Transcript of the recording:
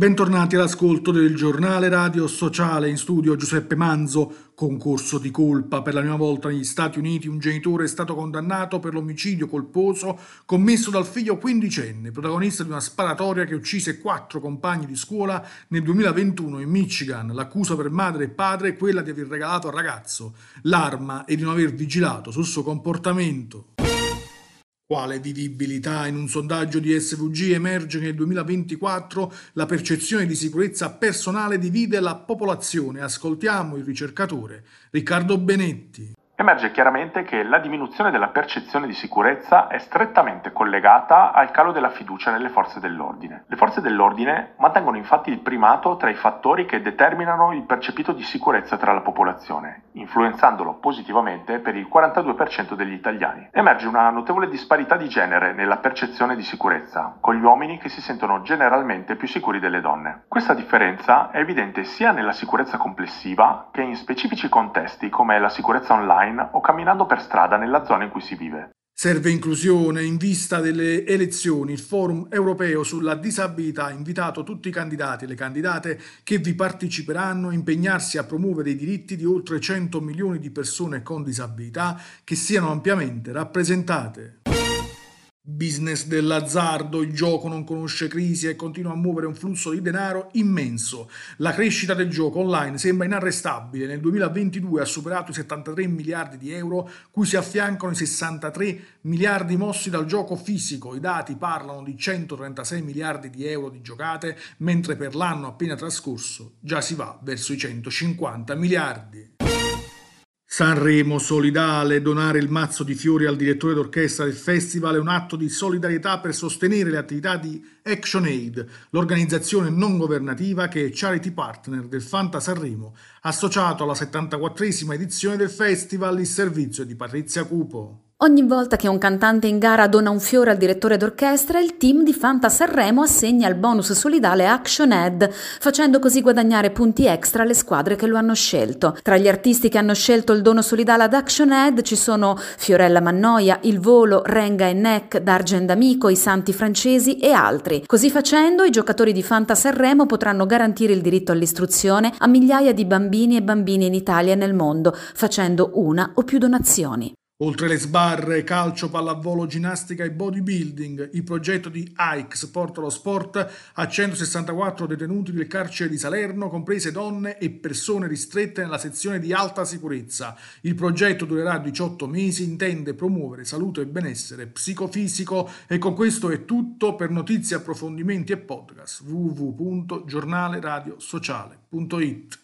Bentornati all'ascolto del giornale radio sociale in studio Giuseppe Manzo. Concorso di colpa. Per la prima volta negli Stati Uniti un genitore è stato condannato per l'omicidio colposo commesso dal figlio quindicenne, protagonista di una sparatoria che uccise quattro compagni di scuola nel 2021 in Michigan. L'accusa per madre e padre è quella di aver regalato al ragazzo l'arma e di non aver vigilato sul suo comportamento. Quale vivibilità? In un sondaggio di SVG emerge che nel 2024 la percezione di sicurezza personale divide la popolazione. Ascoltiamo il ricercatore Riccardo Benetti. Emerge chiaramente che la diminuzione della percezione di sicurezza è strettamente collegata al calo della fiducia nelle forze dell'ordine. Le forze dell'ordine mantengono infatti il primato tra i fattori che determinano il percepito di sicurezza tra la popolazione, influenzandolo positivamente per il 42% degli italiani. Emerge una notevole disparità di genere nella percezione di sicurezza, con gli uomini che si sentono generalmente più sicuri delle donne. Questa differenza è evidente sia nella sicurezza complessiva che in specifici contesti come la sicurezza online online o camminando per strada nella zona in cui si vive. Serve inclusione in vista delle elezioni. Il Forum europeo sulla disabilità ha invitato tutti i candidati e le candidate che vi parteciperanno a impegnarsi a promuovere i diritti di oltre 100 milioni di persone con disabilità che siano ampiamente rappresentate. Business dell'azzardo, il gioco non conosce crisi e continua a muovere un flusso di denaro immenso. La crescita del gioco online sembra inarrestabile. Nel 2022 ha superato i 73 miliardi di euro, cui si affiancano i 63 miliardi mossi dal gioco fisico. I dati parlano di 136 miliardi di euro di giocate, mentre per l'anno appena trascorso già si va verso i 150 miliardi. Sanremo solidale, donare il mazzo di fiori al direttore d'orchestra del festival è un atto di solidarietà per sostenere le attività di ActionAid, l'organizzazione non governativa che è charity partner del Fanta Sanremo, associato alla 74esima edizione del festival Il servizio di Patrizia Cupo. Ogni volta che un cantante in gara dona un fiore al direttore d'orchestra, il team di Fanta Sanremo assegna il bonus solidale Action Ed, facendo così guadagnare punti extra alle squadre che lo hanno scelto. Tra gli artisti che hanno scelto il dono solidale ad Action Ed ci sono Fiorella Mannoia, Il Volo, Renga e Neck, D'Argent D'Amico, I Santi Francesi e altri. Così facendo, i giocatori di Fanta Sanremo potranno garantire il diritto all'istruzione a migliaia di bambini e bambine in Italia e nel mondo, facendo una o più donazioni. Oltre le sbarre, calcio, pallavolo, ginnastica e bodybuilding, il progetto di AIX porta lo sport a 164 detenuti del carcere di Salerno, comprese donne e persone ristrette nella sezione di alta sicurezza. Il progetto durerà 18 mesi, intende promuovere salute e benessere psicofisico. E con questo è tutto. Per notizie, approfondimenti e podcast www.giornaleradiosociale.it